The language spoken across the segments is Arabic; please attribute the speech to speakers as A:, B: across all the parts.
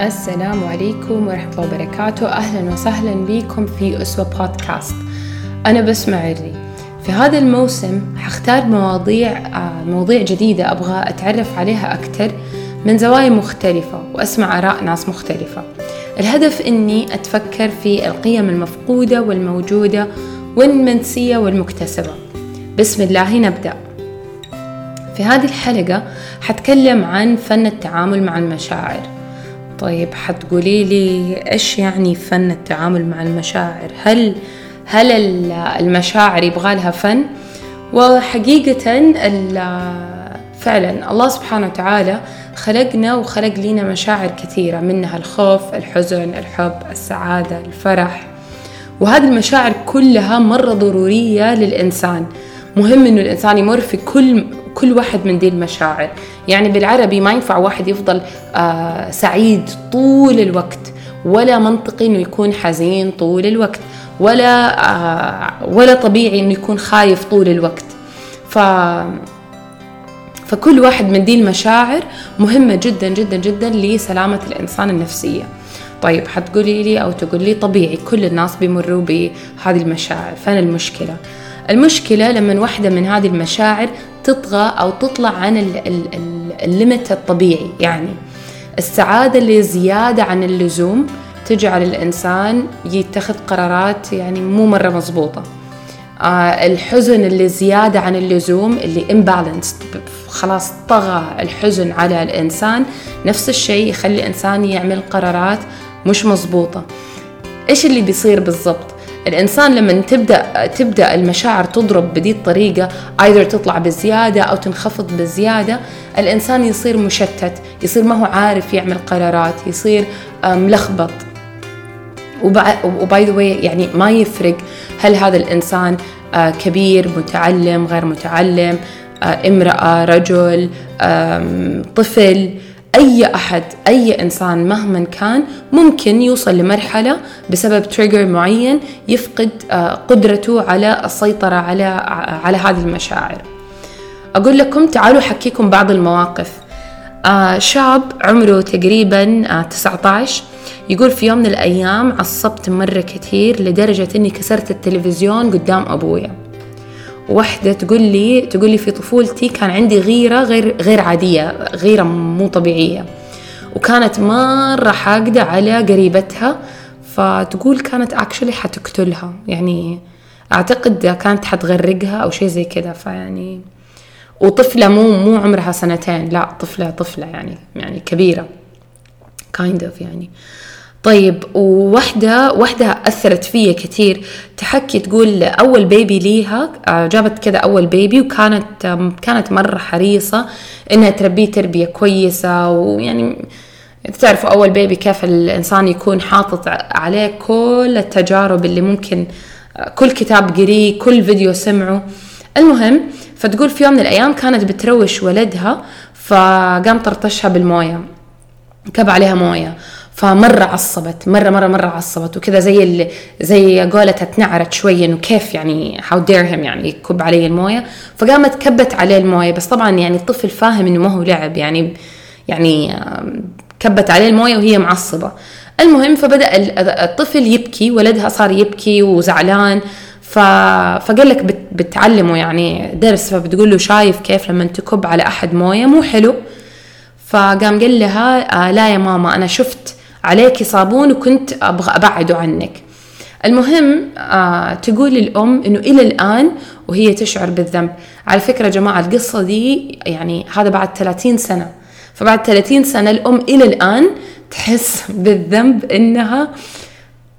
A: السلام عليكم ورحمة الله وبركاته. أهلا وسهلا بكم في أسوة بودكاست. أنا بسمة عري. في هذا الموسم حختار مواضيع آه، مواضيع جديدة أبغى أتعرف عليها أكثر من زوايا مختلفة وأسمع آراء ناس مختلفة. الهدف إني أتفكر في القيم المفقودة والموجودة والمنسية والمكتسبة. بسم الله نبدأ. في هذه الحلقة حتكلم عن فن التعامل مع المشاعر. طيب حتقولي لي إيش يعني فن التعامل مع المشاعر؟ هل هل المشاعر يبغى لها فن؟ وحقيقة فعلا الله سبحانه وتعالى خلقنا وخلق لنا مشاعر كثيرة منها الخوف الحزن الحب السعادة الفرح. وهذه المشاعر كلها مرة ضرورية للإنسان. مهم إنه الإنسان يمر في كل كل واحد من دي المشاعر. يعني بالعربي ما ينفع واحد يفضل آه سعيد طول الوقت ولا منطقي إنه يكون حزين طول الوقت ولا آه ولا طبيعي إنه يكون خايف طول الوقت. ف فكل واحد من دي المشاعر مهمة جدا جدا جدا لسلامة الإنسان النفسية. طيب حتقولي لي أو تقول لي طبيعي كل الناس بيمروا بهذه المشاعر فين المشكلة؟ المشكلة لما واحدة من هذه المشاعر تطغى أو تطلع عن الليمت الطبيعي. يعني السعادة اللي زيادة عن اللزوم تجعل الإنسان يتخذ قرارات يعني مو مرة مضبوطة. آه الحزن اللي زيادة عن اللزوم اللي imbalanced خلاص طغى الحزن على الإنسان نفس الشيء يخلي الإنسان يعمل قرارات مش مضبوطة. إيش اللي بيصير بالضبط؟ الإنسان لما تبدأ تبدأ المشاعر تضرب بدي الطريقة either تطلع بزيادة أو تنخفض بزيادة الإنسان يصير مشتت يصير ما هو عارف يعمل قرارات يصير ملخبط. وباي ذا يعني ما يفرق هل هذا الإنسان آه، كبير متعلم غير متعلم آه، امرأة رجل طفل. أي أحد أي إنسان مهما كان ممكن يوصل لمرحلة بسبب تريجر معين يفقد آه، قدرته على السيطرة على على هذه المشاعر. أقول لكم تعالوا حكيكم بعض المواقف. آه شاب عمره تقريبا آه 19 يقول في يوم من الأيام عصبت مرة كثير لدرجة إني كسرت التلفزيون قدام أبويا. واحدة تقول لي تقول لي في طفولتي كان عندي غيرة غير غير عادية غيرة مو طبيعية. وكانت مرة حاقدة على قريبتها فتقول كانت اكشلي حتقتلها. يعني أعتقد كانت حتغرقها أو شيء زي كذا فيعني وطفلة مو مو عمرها سنتين لا طفلة طفلة يعني يعني كبيرة. Kind of يعني. طيب وواحدة واحدة أثرت فيا كثير. تحكي تقول أول بيبي ليها آه، جابت كذا أول بيبي وكانت كانت مرة حريصة إنها تربيه تربية كويسة ويعني تعرفوا أول بيبي كيف الإنسان يكون حاطط عليه كل التجارب اللي ممكن آه، كل كتاب قريه كل فيديو سمعه. المهم فتقول في يوم من الأيام كانت بتروش ولدها فقام طرطشها بالموية كب عليها موية. فمرة عصبت مرة مرة مرة عصبت وكذا زي اللي زي قولتها تنعرت شوي إنه كيف يعني هاو دير هيم يعني يكب علي الموية. فقامت كبت عليه الموية بس طبعا يعني الطفل فاهم إنه ما هو لعب يعني يعني كبت عليه الموية وهي معصبة. المهم فبدأ الطفل يبكي ولدها صار يبكي وزعلان ف... فقال لك بت... بتعلمه يعني درس فبتقول له شايف كيف لما تكب على أحد موية مو حلو؟ فقام قال لها آه لا يا ماما أنا شفت عليك صابون وكنت أبغى أبعده عنك. المهم آه تقول الأم إنه إلى الآن وهي تشعر بالذنب. على فكرة يا جماعة القصة دي يعني هذا بعد 30 سنة. فبعد 30 سنة الأم إلى الآن تحس بالذنب إنها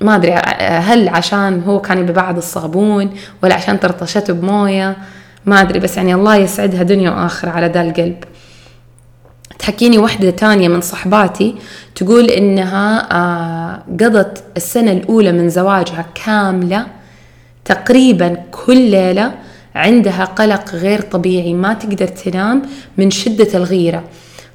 A: ما أدري هل عشان هو كان ببعض الصابون ولا عشان طرطشته بموية؟ ما أدري بس يعني الله يسعدها دنيا وآخرة على ذا القلب. تحكيني وحدة تانية من صحباتي تقول إنها آه، قضت السنة الأولى من زواجها كاملة تقريبا كل ليلة عندها قلق غير طبيعي ما تقدر تنام من شدة الغيرة.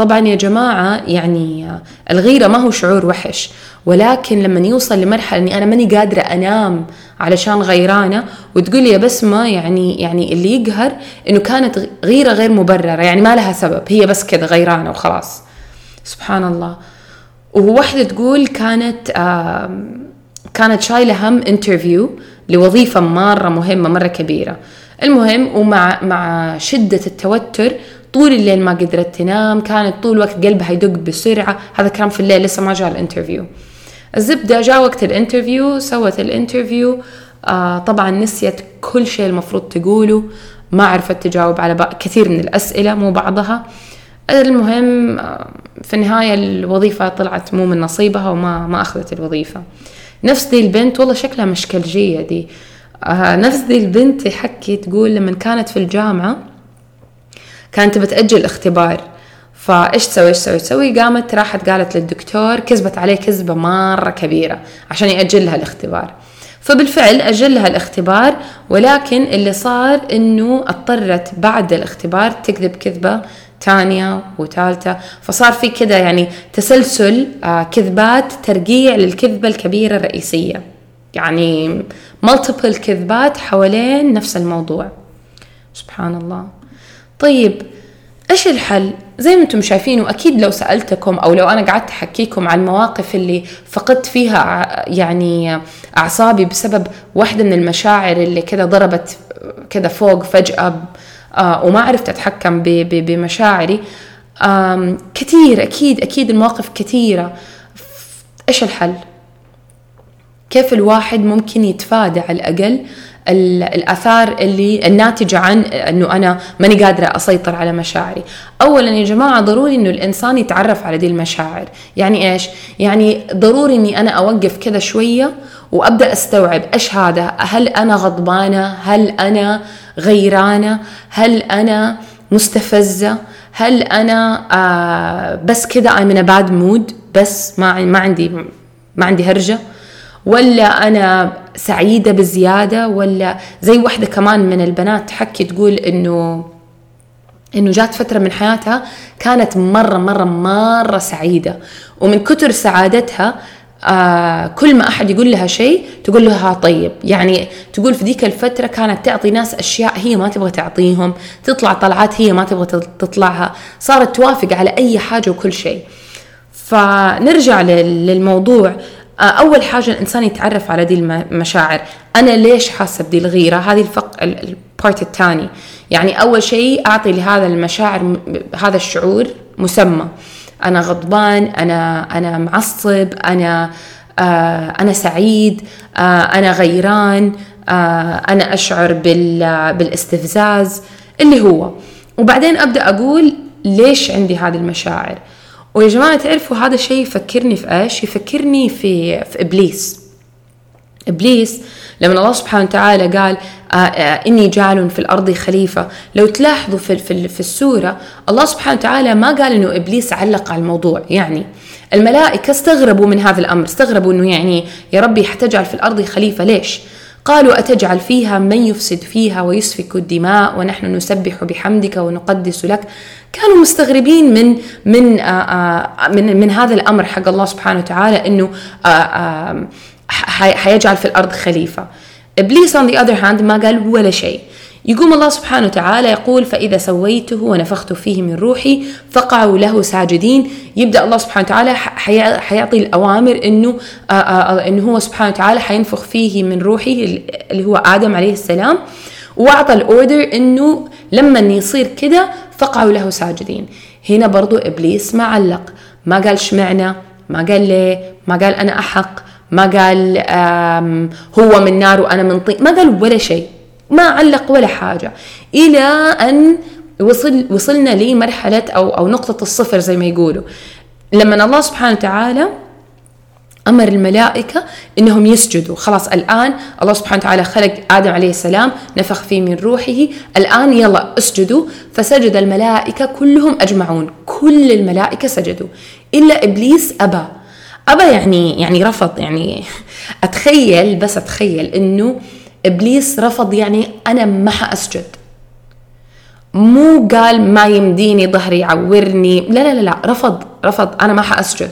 A: طبعا يا جماعة يعني الغيرة ما هو شعور وحش ولكن لما يوصل لمرحلة إني أنا ماني قادرة أنام علشان غيرانة وتقول لي يا بسمة يعني يعني اللي يقهر إنه كانت غيرة غير مبررة يعني ما لها سبب هي بس كذا غيرانة وخلاص. سبحان الله. وواحدة تقول كانت كانت شايلة هم interview لوظيفة مرة مهمة مرة كبيرة. المهم ومع مع شدة التوتر طول الليل ما قدرت تنام كانت طول الوقت قلبها يدق بسرعة. هذا كان في الليل لسه ما جاء ال interview. الزبدة جاء وقت ال interview سوت ال interview. آه طبعا نسيت كل شيء المفروض تقوله. ما عرفت تجاوب على كثير من الأسئلة مو بعضها. المهم آه، في النهاية الوظيفة طلعت مو من نصيبها وما ما أخذت الوظيفة. نفس دي البنت والله شكلها مشكلجية دي. آه نفس دي البنت تحكي تقول لما كانت في الجامعة كانت بتأجل اختبار. فايش تسوي؟ إيش تسوي؟ تسوي قامت راحت قالت للدكتور كذبت عليه كذبة مرة كبيرة عشان يأجل لها الاختبار. فبالفعل أجل لها الاختبار ولكن اللي صار إنه اضطرت بعد الاختبار تكذب كذبة ثانية وثالثة فصار في كده يعني تسلسل آه، كذبات ترقيع للكذبة الكبيرة الرئيسية. يعني multiple كذبات حوالين نفس الموضوع. سبحان الله. طيب إيش الحل؟ زي ما أنتم شايفين وأكيد لو سألتكم أو لو أنا قعدت أحكيكم عن المواقف اللي فقدت فيها يعني أعصابي بسبب واحدة من المشاعر اللي كذا ضربت كذا فوق فجأة آه وما عرفت أتحكم بمشاعري. كثير أكيد أكيد المواقف كثيره إيش الحل؟ كيف الواحد ممكن يتفادى على الأقل الآثار اللي الناتجة عن إنه أنا ماني قادرة أسيطر على مشاعري. اولا يا جماعة ضروري إنه الإنسان يتعرف على دي المشاعر. يعني إيش؟ يعني ضروري إني أنا أوقف كذا شوية وأبدأ أستوعب إيش هذا؟ هل أنا غضبانة؟ هل أنا غيرانة؟ هل أنا مستفزة؟ هل أنا آه بس كذا I'm in a bad mood بس ما ما عندي ما عندي هرجة؟ ولا أنا سعيدة بزيادة ولا زي واحدة كمان من البنات تحكي تقول إنه إنه جات فترة من حياتها كانت مرة مرة مرة سعيدة. ومن كتر سعادتها آه كل ما أحد يقول لها شيء تقول لها طيب. يعني تقول في ذيك الفترة كانت تعطي ناس أشياء هي ما تبغى تعطيهم تطلع طلعات هي ما تبغى تطلعها صارت توافق على أي حاجة وكل شيء. فنرجع للموضوع. أول حاجة الإنسان يتعرف على دي المشاعر. أنا ليش حاسة بدي الغيرة؟ هذه الفق البارت الثاني. يعني أول شيء أعطي لهذا المشاعر هذا الشعور مسمى. أنا غضبان أنا أنا معصب أنا آه أنا سعيد آه أنا غيران آه أنا أشعر بالاستفزاز اللي هو. وبعدين أبدأ أقول ليش عندي هذه المشاعر؟ ويا جماعة تعرفوا هذا الشيء يفكرني في إيش؟ يفكرني في في إبليس. إبليس لما الله سبحانه وتعالى قال آه آه إني جعل في الأرض خليفة، لو تلاحظوا في في, في السورة الله سبحانه وتعالى ما قال إنه إبليس علق على الموضوع، يعني الملائكة استغربوا من هذا الأمر، استغربوا إنه يعني يا ربي حتجعل في الأرض خليفة ليش؟ قالوا أتجعل فيها من يفسد فيها ويسفك الدماء ونحن نسبح بحمدك ونقدس لك. كانوا مستغربين من من آه، آه، من من هذا الأمر حق الله سبحانه وتعالى آآ آه، حيجعل في الأرض خليفة. إبليس on the other hand ما قال ولا شيء. يقوم الله سبحانه وتعالى يقول فإذا سويته ونفخت فيه من روحي فقعوا له ساجدين. يبدأ الله سبحانه وتعالى حيعطي الأوامر إنه إنه هو سبحانه وتعالى حينفخ فيه من روحه اللي هو آدم عليه السلام وأعطى الأوردر إنه لما يصير كده فقعوا له ساجدين. هنا برضو إبليس ما علق ما قال شمعنا ما قال ليه ما قال أنا أحق ما قال هو من نار وأنا من طين ما قال ولا شيء. ما علق ولا حاجة. إلى أن وصل وصلنا لمرحلة أو أو نقطة الصفر زي ما يقولوا. لما الله سبحانه وتعالى أمر الملائكة إنهم يسجدوا. خلاص الآن الله سبحانه وتعالى خلق آدم عليه السلام نفخ فيه من روحه. الآن يلا اسجدوا. فسجد الملائكة كلهم أجمعون. كل الملائكة سجدوا. إلا إبليس أبى. أبى يعني يعني رفض. يعني أتخيل بس أتخيل إنه إبليس رفض يعني أنا ما حأسجد. مو قال ما يمديني ظهري يعورني. لا لا لا لا رفض رفض أنا ما حأسجد.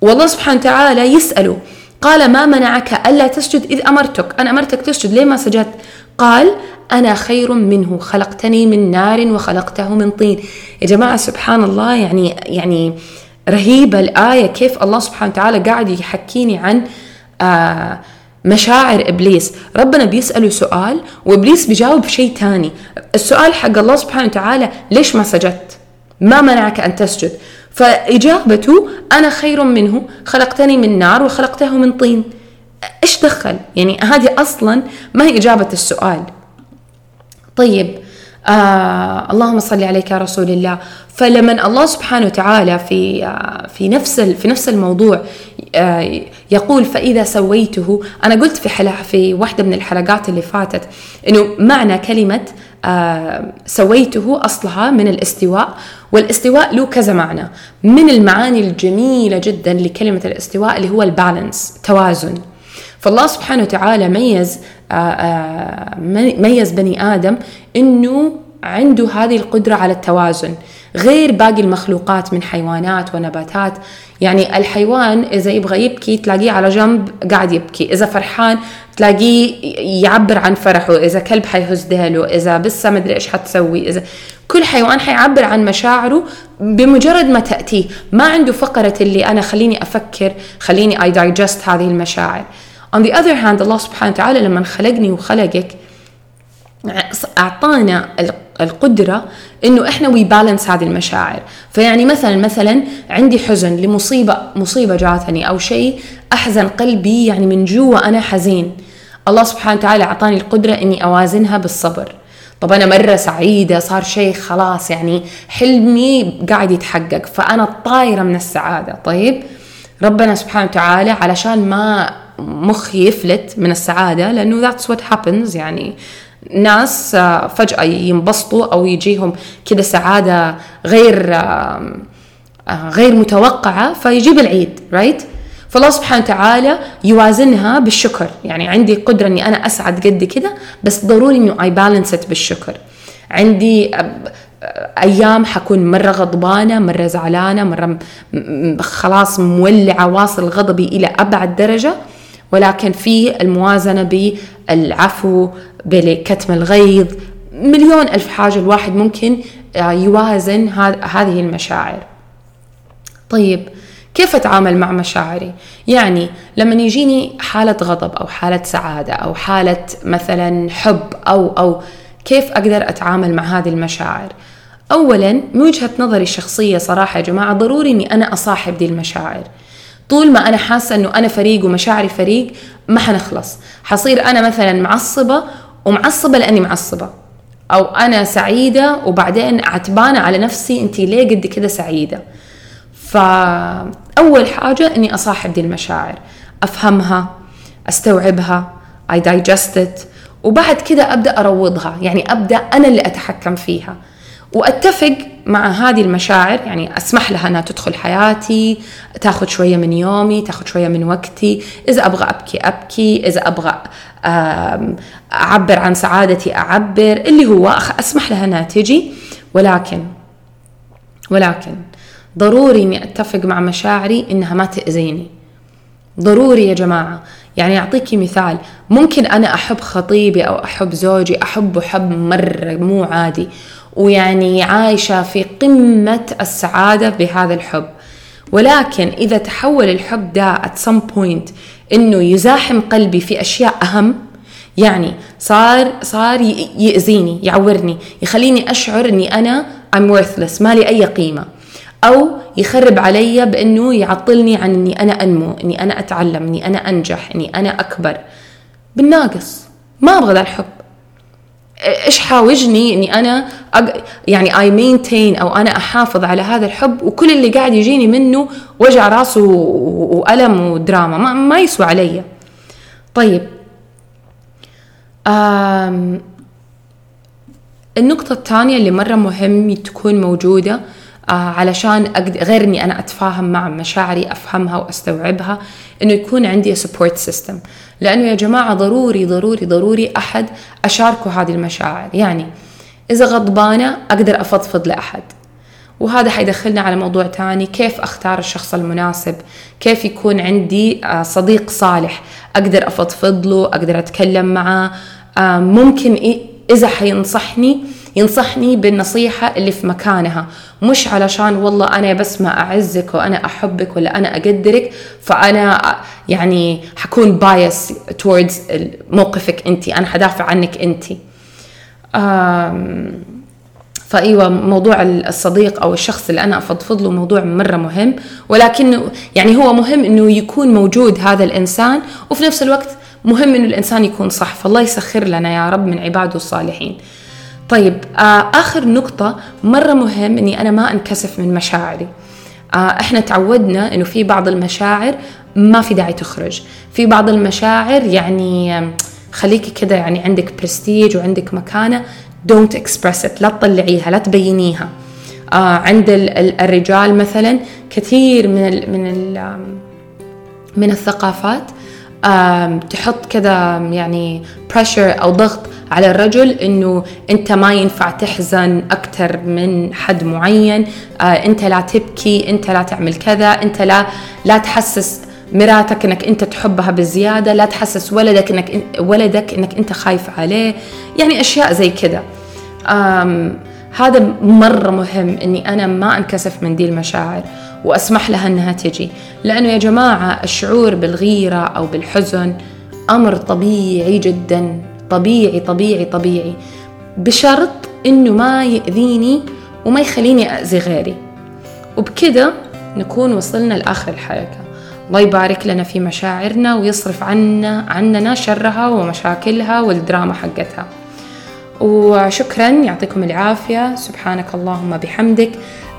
A: والله سبحانه وتعالى يسأله قال ما منعك ألا تسجد إذ أمرتك؟ أنا أمرتك تسجد ليه ما سجدت؟ قال أنا خير منه خلقتني من نار وخلقته من طين. يا جماعة سبحان الله يعني يعني رهيبة الآية كيف الله سبحانه وتعالى قاعد يحكيني عن آه مشاعر إبليس. ربنا بيسأله سؤال وإبليس بيجاوب شيء تاني. السؤال حق الله سبحانه وتعالى ليش ما سجدت؟ ما منعك أن تسجد. فإجابته أنا خير منه خلقتني من نار وخلقته من طين. إيش دخل؟ يعني هذه أصلا ما هي إجابة السؤال. طيب آه اللهم صل عليك يا رسول الله. فلما الله سبحانه وتعالى في آه في نفس في نفس الموضوع آه يقول فإذا سويته أنا قلت في حلقه في واحدة من الحلقات اللي فاتت إنه معنى كلمة آه سويته أصلها من الاستواء والاستواء له كذا معنى. من المعاني الجميلة جدا لكلمة الاستواء اللي هو البالانس توازن. فالله سبحانه وتعالى ميز آه، آه، ميز بني آدم إنه عنده هذه القدرة على التوازن. غير باقي المخلوقات من حيوانات ونباتات. يعني الحيوان إذا يبغى يبكي تلاقيه على جنب قاعد يبكي. إذا فرحان تلاقيه يعبر عن فرحه. إذا كلب حيهز ديله إذا بسة مدري إيش حتسوي. إذا كل حيوان حيعبر عن مشاعره بمجرد ما تأتيه. ما عنده فقرة اللي أنا خليني أفكر خليني I digest هذه المشاعر. On the other hand الله سبحانه وتعالى لما خلقني وخلقك أعطانا القدرة إنه إحنا we balance هذه المشاعر. فيعني مثلا مثلا عندي حزن لمصيبة مصيبة جاتني أو شيء أحزن قلبي يعني من جوا أنا حزين. الله سبحانه وتعالى أعطاني القدرة إني أوازنها بالصبر. طب أنا مرة سعيدة صار شيء خلاص يعني حلمي قاعد يتحقق فأنا طايرة من السعادة. طيب؟ ربنا سبحانه وتعالى علشان ما مخي يفلت من السعادة لأنه that's what happens يعني ناس آه، فجأة ينبسطوا أو يجيهم كده سعادة غير آه، غير متوقعة فيجيب العيد right? فالله سبحانه وتعالى يوازنها بالشكر. يعني عندي قدرة أني أنا أسعد قد كده بس ضروري أنه أي بالانس بالشكر. عندي أيام حكون مرة غضبانة مرة زعلانة مرة خلاص مولعة واصل غضبي إلى أبعد درجة. ولكن في الموازنة بالعفو بكتم الغيظ مليون ألف حاجة الواحد ممكن آه، يوازن هذه المشاعر طيب كيف أتعامل مع مشاعري؟ يعني لما يجيني حالة غضب أو حالة سعادة أو حالة مثلا حب أو أو كيف أقدر أتعامل مع هذه المشاعر؟ أولا من وجهة نظري الشخصية صراحة يا جماعة ضروري أني أنا أصاحب دي المشاعر طول ما أنا حاسة إنه أنا فريق ومشاعري فريق ما حنخلص. حصير أنا مثلا معصبة ومعصبة لأني معصبة أو أنا سعيدة وبعدين عتبانة على نفسي انت ليه قد كده سعيدة. فأول حاجة إني أصاحب دي المشاعر أفهمها أستوعبها I digest it وبعد كده أبدأ أروضها. يعني أبدأ أنا اللي أتحكم فيها. وأتفق مع هذه المشاعر يعني أسمح لها إنها تدخل حياتي تاخذ شوية من يومي تاخذ شوية من وقتي. إذا أبغى أبكي أبكي. إذا أبغى أعبر عن سعادتي أعبر. اللي هو أسمح لها إنها تجي. ولكن ولكن ضروري إني أتفق مع مشاعري إنها ما تأذيني. ضروري يا جماعة. يعني أعطيكي مثال. ممكن أنا أحب خطيبي أو أحب زوجي أحبه حب مرة مو عادي. ويعني عايشة في قمة السعادة بهذا الحب. ولكن إذا تحول الحب ده at some point إنه يزاحم قلبي في أشياء أهم يعني صار صار يأذيني يعورني يخليني أشعر إني أنا I'm worthless ما لي أي قيمة. أو يخرب علي بأنه يعطلني عن إني أنا أنمو إني أنا أتعلم إني أنا أنجح إني أنا أكبر. بالناقص ما أبغى ذا الحب. إيش حاوجني إني أنا أق... يعني اي مينتين أو أنا أحافظ على هذا الحب وكل اللي قاعد يجيني منه وجع راس و... وألم ودراما. ما, ما يسوى علي. طيب. آم... النقطة الثانية اللي مرة مهم تكون موجودة علشان أقدر غير إني أنا أتفاهم مع مشاعري أفهمها وأستوعبها إنه يكون عندي support system لأنه يا جماعة ضروري ضروري ضروري أحد أشاركه هذه المشاعر. يعني إذا غضبانة أقدر أفضفض لأحد. وهذا حيدخلنا على موضوع تاني كيف أختار الشخص المناسب؟ كيف يكون عندي آه، صديق صالح أقدر أفضفض له أقدر أتكلم معه آه، ممكن إذا حينصحني ينصحني بالنصيحة اللي في مكانها. مش علشان والله أنا بس ما أعزك وأنا أحبك ولا أنا أقدرك فأنا يعني حكون بايس towards موقفك أنت أنا حدافع عنك أنت فإيوه موضوع الصديق أو الشخص اللي أنا أفضفض له موضوع مرة مهم. ولكن يعني هو مهم إنه يكون موجود هذا الإنسان وفي نفس الوقت مهم إنه الإنسان يكون صح. فالله يسخر لنا يا رب من عباده الصالحين. طيب آه آخر نقطة مرة مهم إني أنا ما أنكسف من مشاعري. آه إحنا تعودنا إنه في بعض المشاعر ما في داعي تخرج. في بعض المشاعر يعني خليكي كده يعني عندك برستيج وعندك مكانة don't express it لا تطلعيها لا تبينيها. آه عند الرجال مثلا كثير من ال من ال من الثقافات تحط كذا يعني pressure أو ضغط على الرجل إنه أنت ما ينفع تحزن أكثر من حد معين. آه أنت لا تبكي أنت لا تعمل كذا أنت لا لا تحسس مراتك إنك أنت تحبها بزيادة لا تحسس ولدك إنك ولدك إنك أنت خايف عليه. يعني أشياء زي كذا. هذا مرة مهم إني أنا ما أنكسف من دي المشاعر. وأسمح لها أنها تجي. لأنه يا جماعة الشعور بالغيرة أو بالحزن أمر طبيعي جدا. طبيعي طبيعي طبيعي. بشرط إنه ما يأذيني وما يخليني اذي غيري. وبكده نكون وصلنا لآخر الحلقة. الله يبارك لنا في مشاعرنا ويصرف عنا عننا شرها ومشاكلها والدراما حقتها. وشكرا يعطيكم العافية. سبحانك اللهم بحمدك.